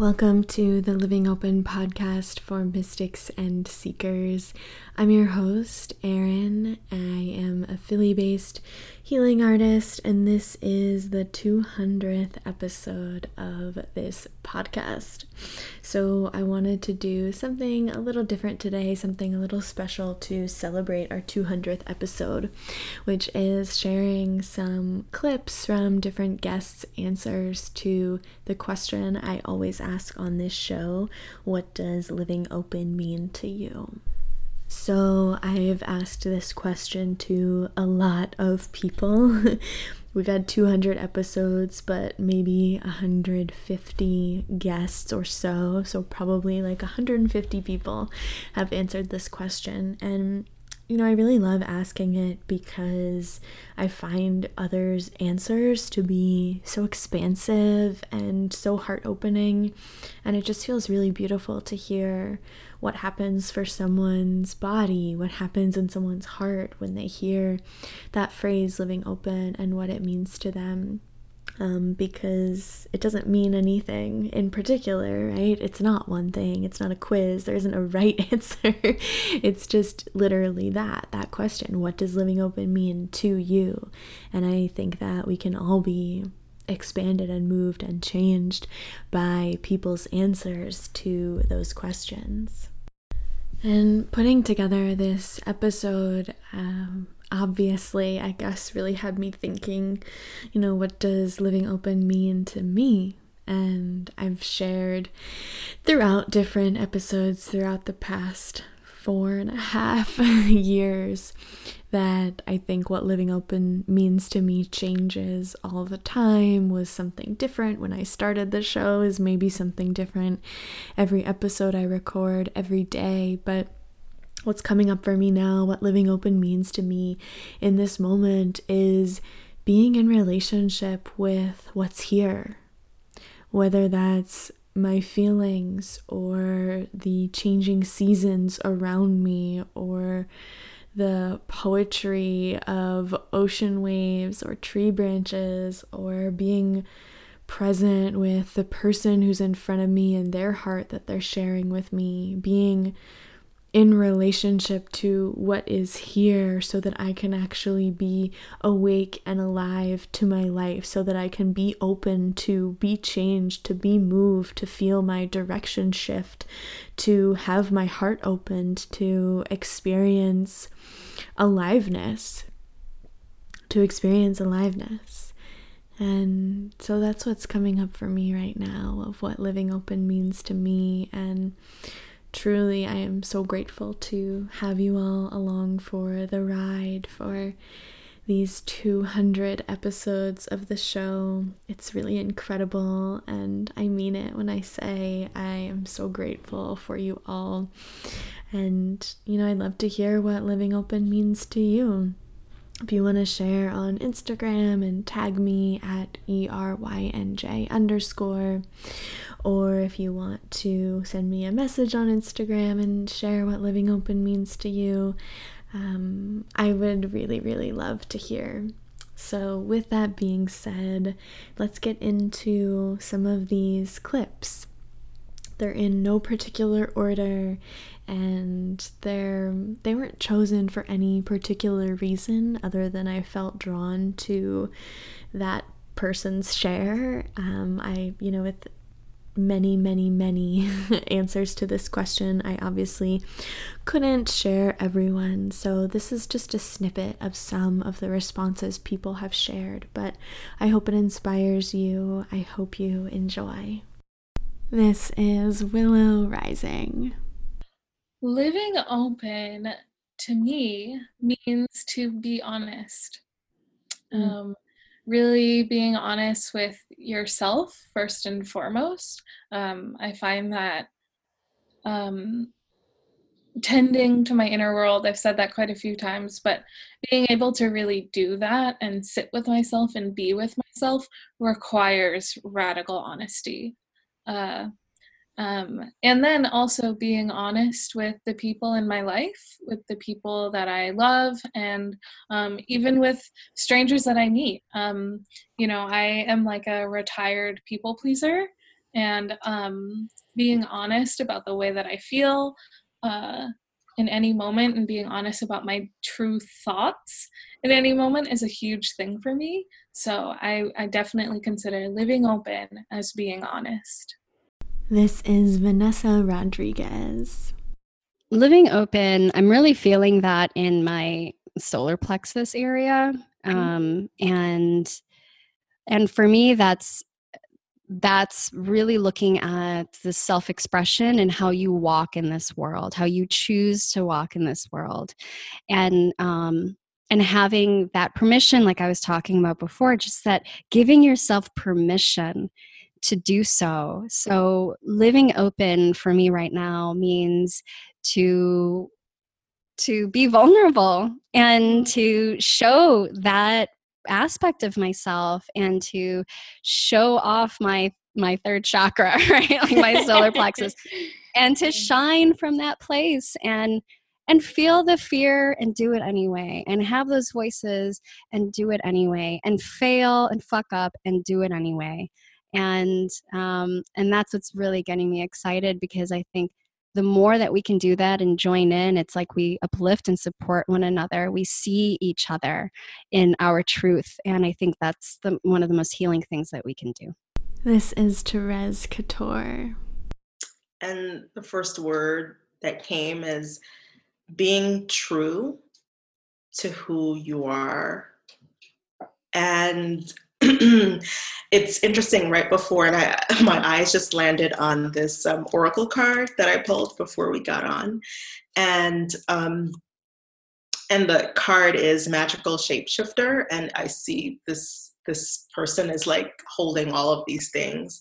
Welcome to the Living Open podcast for mystics and seekers. I'm your host, Eryn. I am a Philly based healing artist, and this is the 200th episode of this podcast. So, I wanted to do something a little different today, something a little special to celebrate our 200th episode, which is sharing some clips from different guests' answers to the question I always ask on this show What does living open mean to you? So, I've asked this question to a lot of people. We've had 200 episodes, but maybe 150 guests or so. So, probably like 150 people have answered this question. And you know, I really love asking it because I find others' answers to be so expansive and so heart opening. And it just feels really beautiful to hear what happens for someone's body, what happens in someone's heart when they hear that phrase living open and what it means to them um, because it doesn't mean anything in particular, right? It's not one thing, it's not a quiz, there isn't a right answer. it's just literally that that question what does living open mean to you? And I think that we can all be expanded and moved and changed by people's answers to those questions. And putting together this episode, um, obviously, I guess, really had me thinking, you know, what does living open mean to me? And I've shared throughout different episodes throughout the past four and a half years that I think what living open means to me changes all the time was something different when I started the show is maybe something different every episode I record every day but what's coming up for me now, what living open means to me in this moment is being in relationship with what's here. Whether that's my feelings or the changing seasons around me or the poetry of ocean waves or tree branches or being present with the person who's in front of me and their heart that they're sharing with me, being in relationship to what is here so that I can actually be awake and alive to my life, so that I can be open to be changed, to be moved, to feel my direction shift, to have my heart opened, to experience aliveness, to experience aliveness. And so that's what's coming up for me right now of what living open means to me and truly, I am so grateful to have you all along for the ride for these 200 episodes of the show. It's really incredible, and I mean it when I say I am so grateful for you all. And, you know, I'd love to hear what living open means to you. If you want to share on Instagram and tag me at ERYNJ underscore, or if you want to send me a message on Instagram and share what living open means to you, um, I would really, really love to hear. So, with that being said, let's get into some of these clips. They're in no particular order and they're they weren't chosen for any particular reason other than I felt drawn to that person's share. Um, I, you know, with many, many, many answers to this question. I obviously couldn't share everyone, so this is just a snippet of some of the responses people have shared, but I hope it inspires you. I hope you enjoy. This is Willow Rising. Living open to me means to be honest. Mm. Um, really being honest with yourself first and foremost. Um, I find that um, tending to my inner world, I've said that quite a few times, but being able to really do that and sit with myself and be with myself requires radical honesty. Uh, um, and then also being honest with the people in my life, with the people that I love, and um, even with strangers that I meet. Um, you know, I am like a retired people pleaser. and um, being honest about the way that I feel uh, in any moment and being honest about my true thoughts in any moment is a huge thing for me. So I, I definitely consider living open as being honest. This is Vanessa Rodriguez. Living open, I'm really feeling that in my solar plexus area. Mm-hmm. Um, and and for me that's that's really looking at the self expression and how you walk in this world, how you choose to walk in this world. And, um, and having that permission, like I was talking about before, just that giving yourself permission to do so. So, living open for me right now means to to be vulnerable and mm-hmm. to show that aspect of myself and to show off my my third chakra right? Like my solar plexus and to mm-hmm. shine from that place and and feel the fear and do it anyway and have those voices and do it anyway and fail and fuck up and do it anyway and um and that's what's really getting me excited because i think the more that we can do that and join in, it's like we uplift and support one another. We see each other in our truth. And I think that's the, one of the most healing things that we can do. This is Therese Couture. And the first word that came is being true to who you are. And it's interesting right before and I, my eyes just landed on this um, oracle card that i pulled before we got on. And um, and the card is magical shapeshifter and i see this this person is like holding all of these things.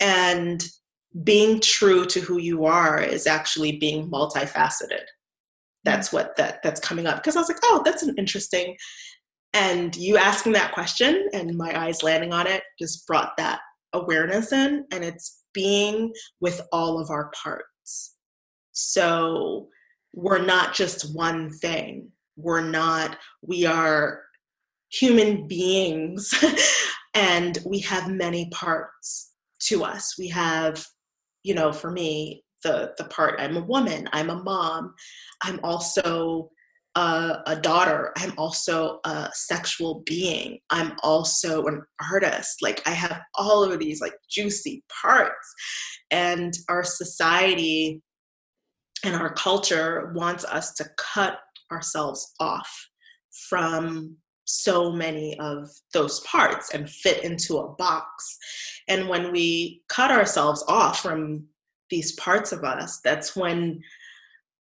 And being true to who you are is actually being multifaceted. That's what that that's coming up. Because i was like oh that's an interesting and you asking that question and my eyes landing on it just brought that awareness in, and it's being with all of our parts. So we're not just one thing. We're not, we are human beings and we have many parts to us. We have, you know, for me, the the part I'm a woman, I'm a mom, I'm also a, a, daughter i'm also a sexual being. I'm also an artist. Like i have all of these like juicy parts. And our society and our culture wants us to cut ourselves off from so many of those parts and fit into a box. And when we cut ourselves off from these parts of us that's when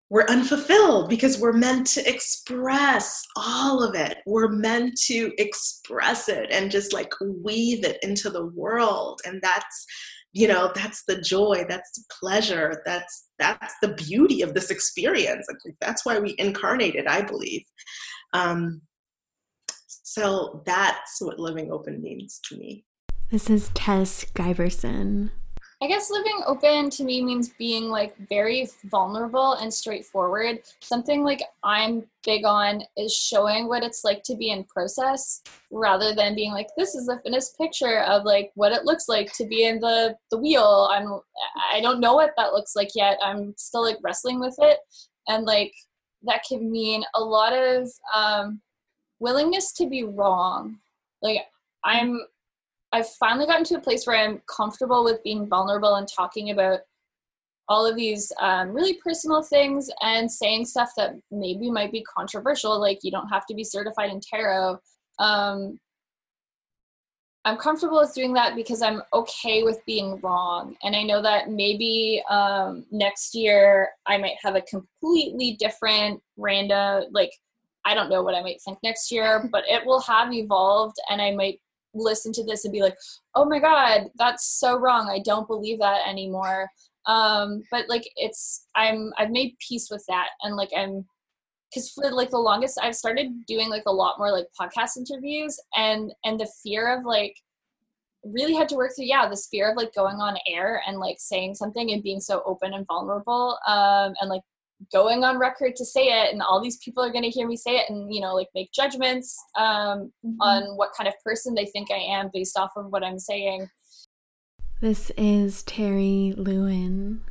we're unfulfilled because we're meant to express all of it. We're meant to express it and just like weave it into the world. And that's, you know, that's the joy, that's the pleasure, that's that's the beauty of this experience. That's why we incarnated, I believe. Um, so that's what living open means to me. This is Tess Giverson. I guess living open to me means being like very vulnerable and straightforward. Something like I'm big on is showing what it's like to be in process rather than being like this is the finished picture of like what it looks like to be in the the wheel. I'm I don't know what that looks like yet. I'm still like wrestling with it and like that can mean a lot of um willingness to be wrong. Like I'm I've finally gotten to a place where I'm comfortable with being vulnerable and talking about all of these um, really personal things and saying stuff that maybe might be controversial, like you don't have to be certified in tarot. Um, I'm comfortable with doing that because I'm okay with being wrong. And I know that maybe um, next year I might have a completely different random, like, I don't know what I might think next year, but it will have evolved and I might listen to this and be like, oh my God, that's so wrong. I don't believe that anymore. Um, but like it's I'm I've made peace with that and like I'm because for like the longest I've started doing like a lot more like podcast interviews and and the fear of like really had to work through yeah this fear of like going on air and like saying something and being so open and vulnerable um and like going on record to say it and all these people are going to hear me say it and you know like make judgments um, mm-hmm. on what kind of person they think i am based off of what i'm saying This is Terry Lewin.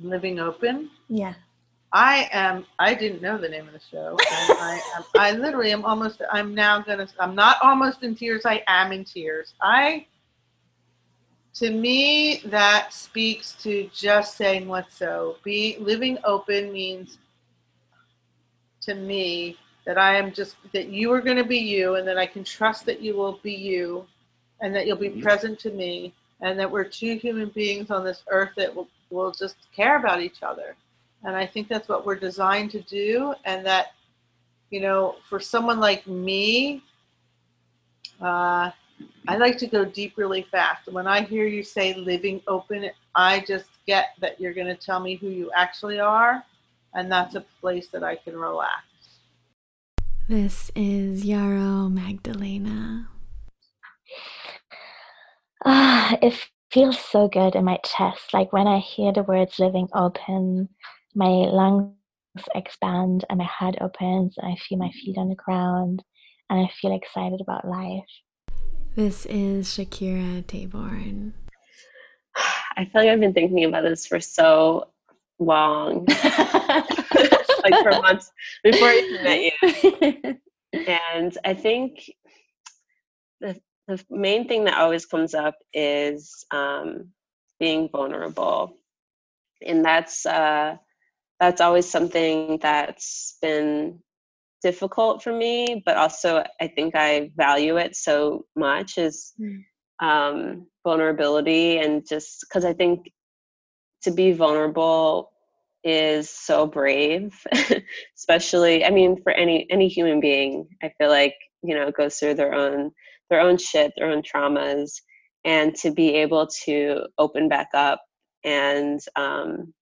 Living Open. Yeah. I am. I didn't know the name of the show. I, am, I literally am almost. I'm now gonna. I'm not almost in tears. I am in tears. I. To me, that speaks to just saying what's so. Be living open means. To me, that I am just that you are going to be you, and that I can trust that you will be you, and that you'll be present to me, and that we're two human beings on this earth that will will just care about each other and I think that's what we're designed to do. And that, you know, for someone like me, uh, I like to go deep really fast. When I hear you say living open, I just get that you're going to tell me who you actually are. And that's a place that I can relax. This is Yarrow Magdalena. Ah, it feels so good in my chest. Like when I hear the words living open, my lungs expand and my head opens and I feel my feet on the ground and I feel excited about life. This is Shakira Taborn. I feel like I've been thinking about this for so long. like for months before I even met you. and I think the the main thing that always comes up is um, being vulnerable. And that's uh, that's always something that's been difficult for me but also i think i value it so much is mm. um, vulnerability and just because i think to be vulnerable is so brave especially i mean for any any human being i feel like you know goes through their own their own shit their own traumas and to be able to open back up and um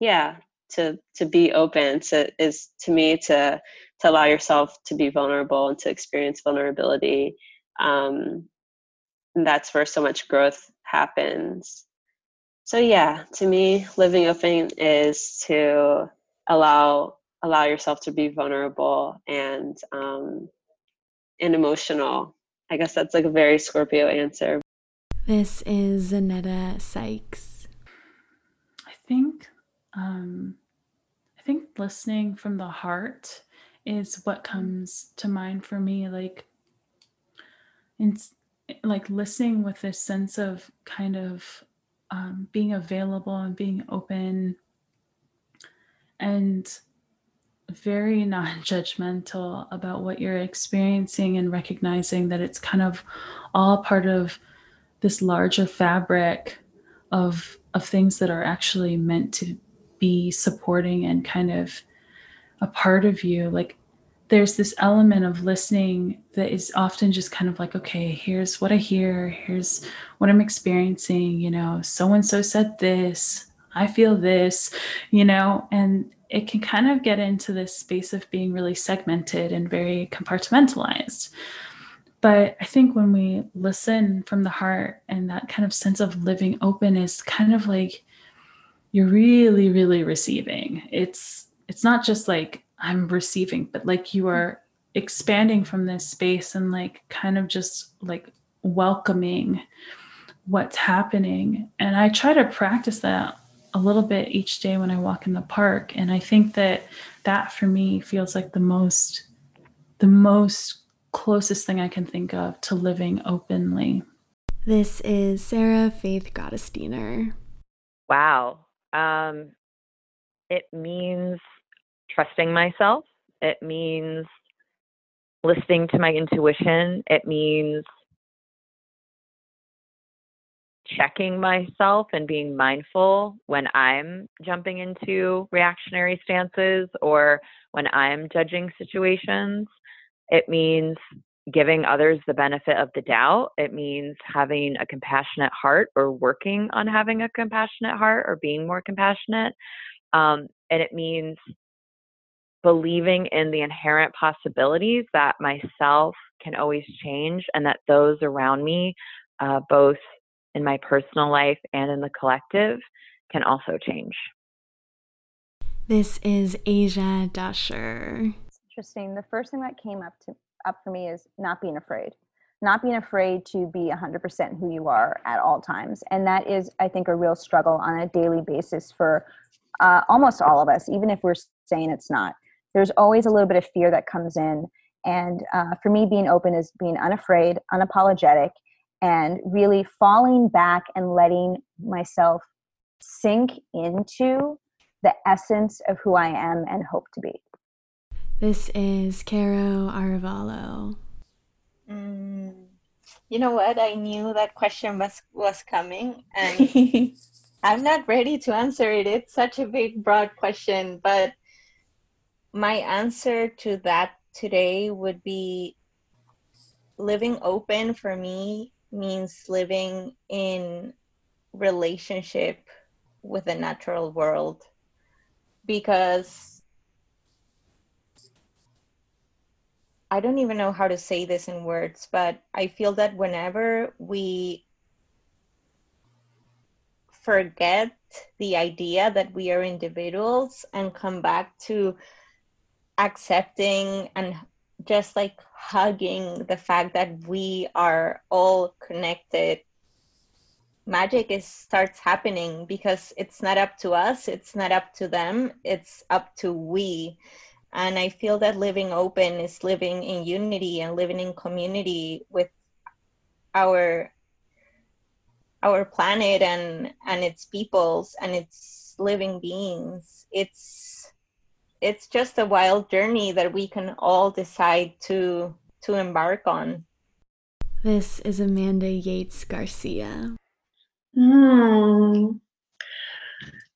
yeah to to be open to is to me to to allow yourself to be vulnerable and to experience vulnerability um, and that's where so much growth happens. So yeah to me living open is to allow allow yourself to be vulnerable and um, and emotional. I guess that's like a very scorpio answer. This is zanetta sykes. I think um, I think listening from the heart is what comes to mind for me. Like, in, like listening with this sense of kind of um, being available and being open and very non-judgmental about what you're experiencing and recognizing that it's kind of all part of this larger fabric of of things that are actually meant to be supporting and kind of a part of you like there's this element of listening that is often just kind of like okay here's what i hear here's what i'm experiencing you know so and so said this i feel this you know and it can kind of get into this space of being really segmented and very compartmentalized. But i think when we listen from the heart and that kind of sense of living open is kind of like you're really really receiving. It's it's not just like i'm receiving but like you are expanding from this space and like kind of just like welcoming what's happening. And i try to practice that a little bit each day when i walk in the park. And i think that that for me feels like the most the most closest thing i can think of to living openly. This is sarah faith gottesdiener. Wow. Um, it means trusting myself. It means listening to my intuition. It means checking myself and being mindful when I'm jumping into reactionary stances or when I'm judging situations. It means giving others the benefit of the doubt. It means having a compassionate heart or working on having a compassionate heart or being more compassionate. Um, and it means believing in the inherent possibilities that myself can always change and that those around me, uh, both in my personal life and in the collective, can also change. This is Asia Dusher. Interesting. The first thing that came up to up for me is not being afraid. not being afraid to be 100% who you are at all times. And that is, I think, a real struggle on a daily basis for uh, almost all of us, even if we're saying it's not. There's always a little bit of fear that comes in. And uh, for me, being open is being unafraid, unapologetic, and really falling back and letting myself sink into the essence of who I am and hope to be. This is Caro Arevalo. Mm, you know what? I knew that question was was coming, and I'm not ready to answer it. It's such a big, broad question, but my answer to that today would be living open for me means living in relationship with the natural world. Because I don't even know how to say this in words, but I feel that whenever we forget the idea that we are individuals and come back to accepting and just like hugging the fact that we are all connected. Magic is starts happening because it's not up to us it's not up to them it's up to we. And i feel that living open is living in unity and living in community with our our planet and and its peoples and its living beings. It's it's just a wild journey that we can all decide to to embark on this is amanda yates garcia Hmm.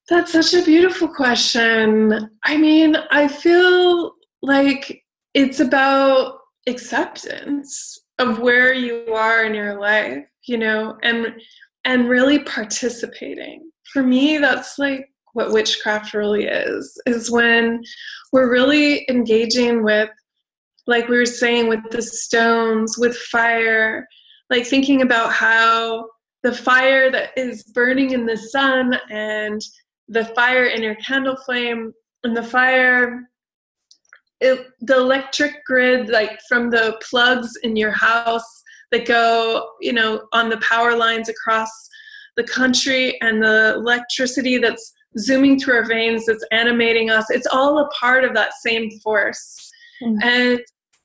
That's such a beautiful question. I mean, I feel like it's about acceptance of where you are in your life, you know, and and really participating. For me, that's like what witchcraft really is, is when we're really engaging with like we were saying with the stones, with fire, like thinking about how the fire that is burning in the sun and the fire in your candle flame and the fire it, the electric grid like from the plugs in your house that go you know on the power lines across the country and the electricity that's zooming through our veins that's animating us. It's all a part of that same force. Mm. and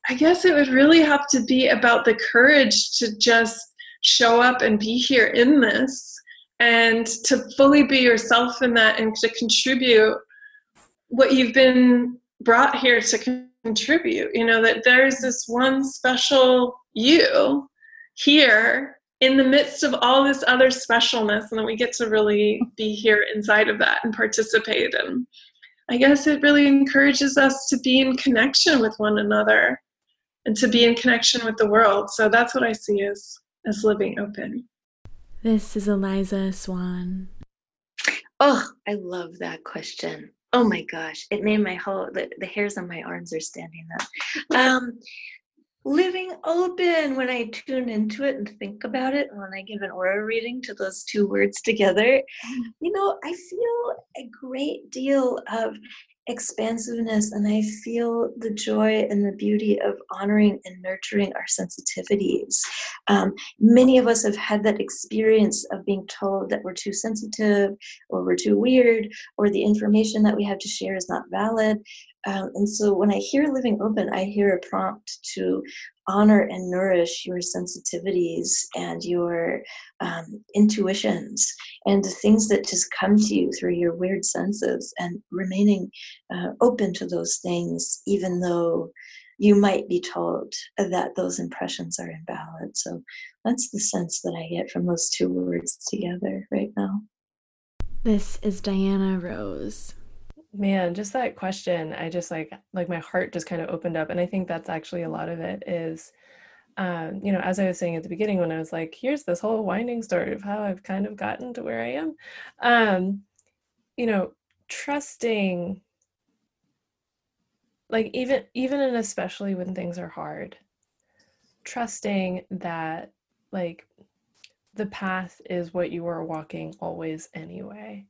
i guess it would really have to be about the courage to just show up and be here in this and to fully be yourself in that and to contribute what you've been brought here to contribute. You know that there's this one special you here in the midst of all this other specialness and that we get to really be here inside of that and participate and i guess it really encourages us to be in connection with one another and to be in connection with the world so that's what i see as as living open. This is Eliza Swan. Oh, I love that question. Oh my gosh, it made my whole the, the hairs on my arms are standing up. Um, living open when I tune into it and think about it, when I give an aura reading to those two words together, you know, I feel a great deal of expansiveness and I feel the joy and the beauty of honoring and nurturing our sensitivities. Um, many of us have had that experience of being told that we're too sensitive or we're too weird or the information that we have to share is not valid. Um, and so when I hear living open, I hear a prompt to honor and nourish your sensitivities and your um, intuitions and the things that just come to you through your weird senses and remaining uh, open to those things, even though you might be told that those impressions are invalid. So that's the sense that I get from those two words together right now. This is Diana Rose man just that question i just like like my heart just kind of opened up and i think that's actually a lot of it is um, you know as i was saying at the beginning when i was like here's this whole winding story of how i've kind of gotten to where i am um, you know trusting like even even and especially when things are hard trusting that like the path is what you are walking always anyway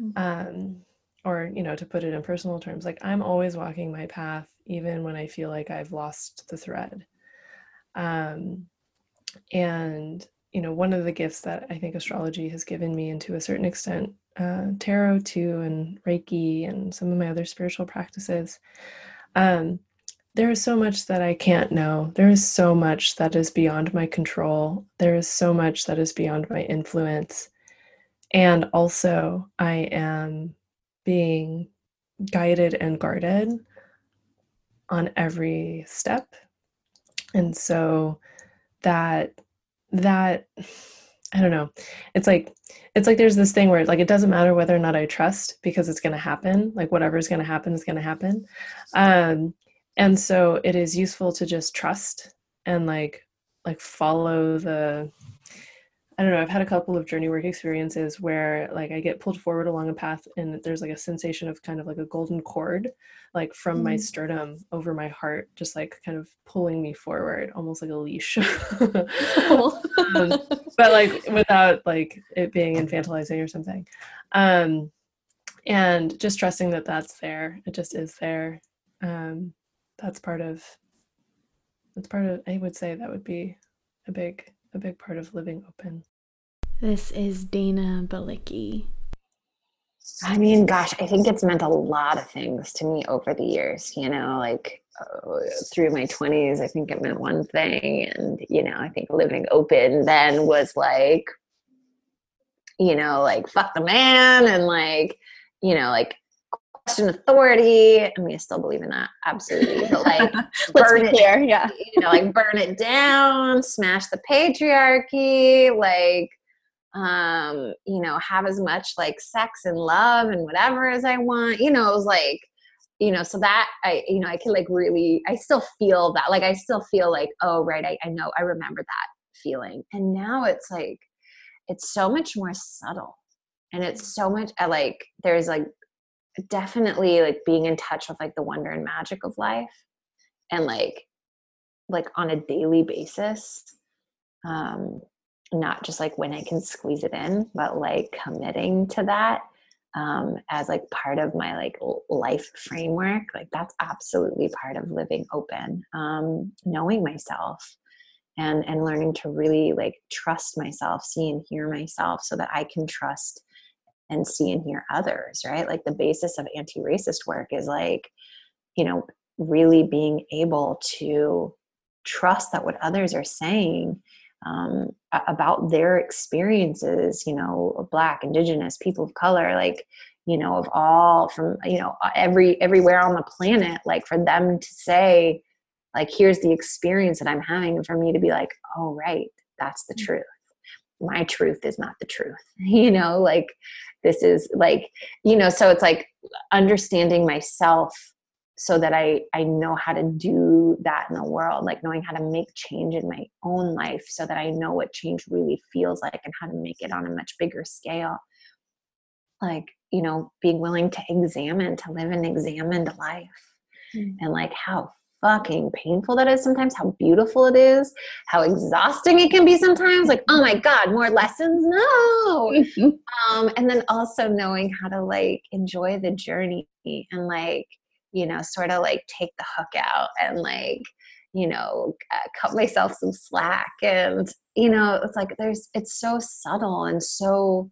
mm-hmm. um or you know to put it in personal terms like i'm always walking my path even when i feel like i've lost the thread. Um and you know one of the gifts that i think astrology has given me and to a certain extent uh, tarot too and reiki and some of my other spiritual practices um, there is so much that i can't know. There is so much that is beyond my control. There is so much that is beyond my influence. And also i am being guided and guarded on every step. And so that that i don't know. It's like it's like there's this thing where like it doesn't matter whether or not i trust because it's going to happen. Like whatever's going to happen is going to happen. Um and so it is useful to just trust and like like follow the I don't know, I've had a couple of journey work experiences where like I get pulled forward along a path and there's like a sensation of kind of like a golden cord like from mm. my sternum over my heart just like kind of pulling me forward almost like a leash. um, but like without like it being infantilizing or something. Um and just trusting that that's there. It just is there. Um that's part of that's part of I would say that would be a big a big part of living open. This is Dana Balicki. I mean, gosh, I think it's meant a lot of things to me over the years. You know, like uh, through my 20s, I think it meant one thing. And, you know, I think living open then was like, you know, like fuck the man and like, you know, like question authority. I mean, I still believe in that, absolutely. But like, burn it, clear, yeah. You know, like burn it down, smash the patriarchy, like, um, you know, have as much like sex and love and whatever as I want. You know, it was like, you know, so that I, you know, I can like really, I still feel that. Like, I still feel like, oh, right, I, I know, I remember that feeling. And now it's like, it's so much more subtle and it's so much like there's like definitely like being in touch with like the wonder and magic of life and like like on a daily basis um not just like when i can squeeze it in but like committing to that um as like part of my like life framework like that's absolutely part of living open um knowing myself and and learning to really like trust myself see and hear myself so that i can trust and see and hear others, right? Like the basis of anti racist work is like, you know, really being able to trust that what others are saying um, about their experiences, you know, Black, Indigenous, people of color, like, you know, of all from, you know, every, everywhere on the planet, like for them to say, like, here's the experience that I'm having, and for me to be like, oh, right, that's the mm. truth my truth is not the truth you know like this is like you know so it's like understanding myself so that i i know how to do that in the world like knowing how to make change in my own life so that i know what change really feels like and how to make it on a much bigger scale like you know being willing to examine to live an examined life mm. and like how fucking painful that is sometimes, how beautiful it is, how exhausting it can be sometimes. Like, oh my God, more lessons? No. um, and then also knowing how to like enjoy the journey and like, you know, sort of like take the hook out and like, you know, uh, cut myself some slack. And, you know, it's like there's, it's so subtle and so,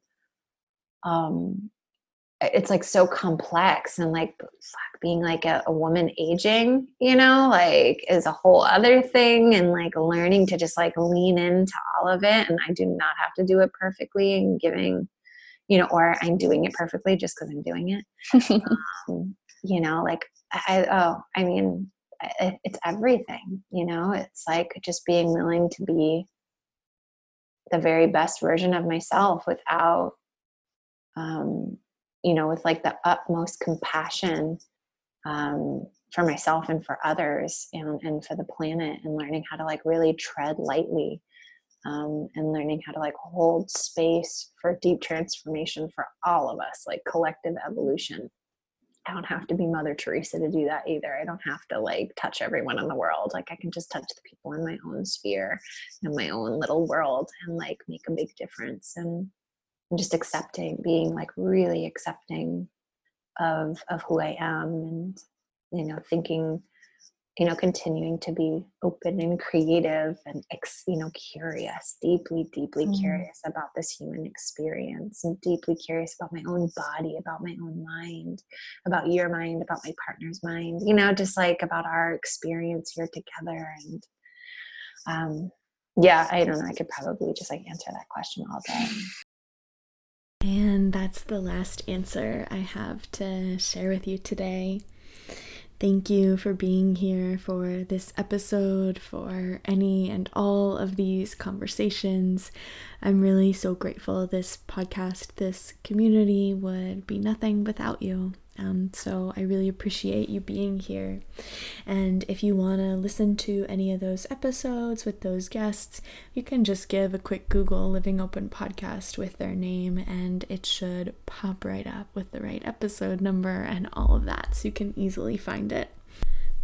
um, it's like so complex and like fuck, being like a, a, woman aging you know like is a whole other thing and like learning to just like lean into all of it. And i do not have to do it perfectly and giving you know or i'm doing it perfectly just because i'm doing it. Um, you know like i oh i mean it, it's everything you know? It's like just being willing to be the very best version of myself without um you know, with like the utmost compassion um, for myself and for others and, and for the planet and learning how to like really tread lightly um, and learning how to like hold space for deep transformation for all of us, like collective evolution. I don't have to be Mother Teresa to do that either. I don't have to like touch everyone in the world. Like I can just touch the people in my own sphere, in my own little world, and like make a big difference. And and just accepting being like really accepting of of who i am and you know thinking you know continuing to be open and creative and you know curious deeply deeply mm. curious about this human experience and deeply curious about my own body about my own mind about your mind about my partner's mind you know just like about our experience here together and um yeah i don't know i could probably just like answer that question all day and that's the last answer I have to share with you today. Thank you for being here for this episode, for any and all of these conversations. I'm really so grateful this podcast, this community would be nothing without you. Um, so I really appreciate you being here. And if you want to listen to any of those episodes with those guests, you can just give a quick Google Living Open podcast with their name, and it should pop right up with the right episode number and all of that. So you can easily find it.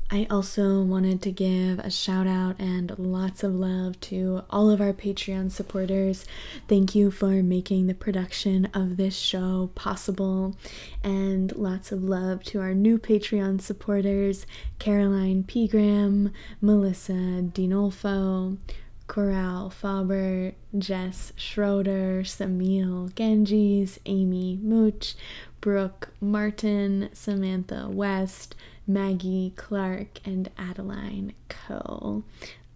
I also wanted to give a shout out and lots of love to all of our Patreon supporters. Thank you for making the production of this show possible. And lots of love to our new Patreon supporters Caroline Pegram, Melissa Dinolfo, Coral Faber, Jess Schroeder, Samil Ganges, Amy Mooch, Brooke Martin, Samantha West. Maggie Clark, and Adeline Cole.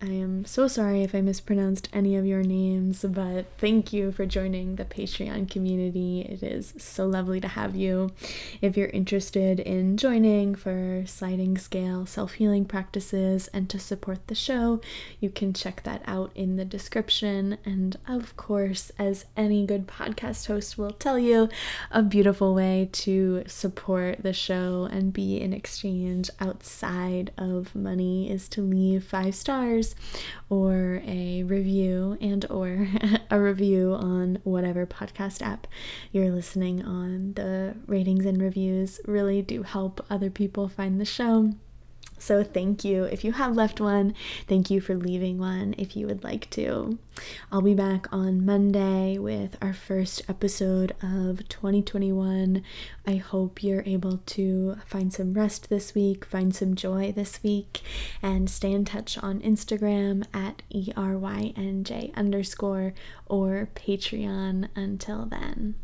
I am so sorry if I mispronounced any of your names, but thank you for joining the Patreon community. It is so lovely to have you. If you're interested in joining for sliding scale self healing practices and to support the show, you can check that out in the description. And of course, as any good podcast host will tell you, a beautiful way to support the show and be in exchange outside of money is to leave five stars or a review and or a review on whatever podcast app you're listening on. The ratings and reviews really do help other people find the show. So, thank you if you have left one. Thank you for leaving one if you would like to. I'll be back on Monday with our first episode of 2021. I hope you're able to find some rest this week, find some joy this week, and stay in touch on Instagram at ERYNJ underscore or Patreon until then.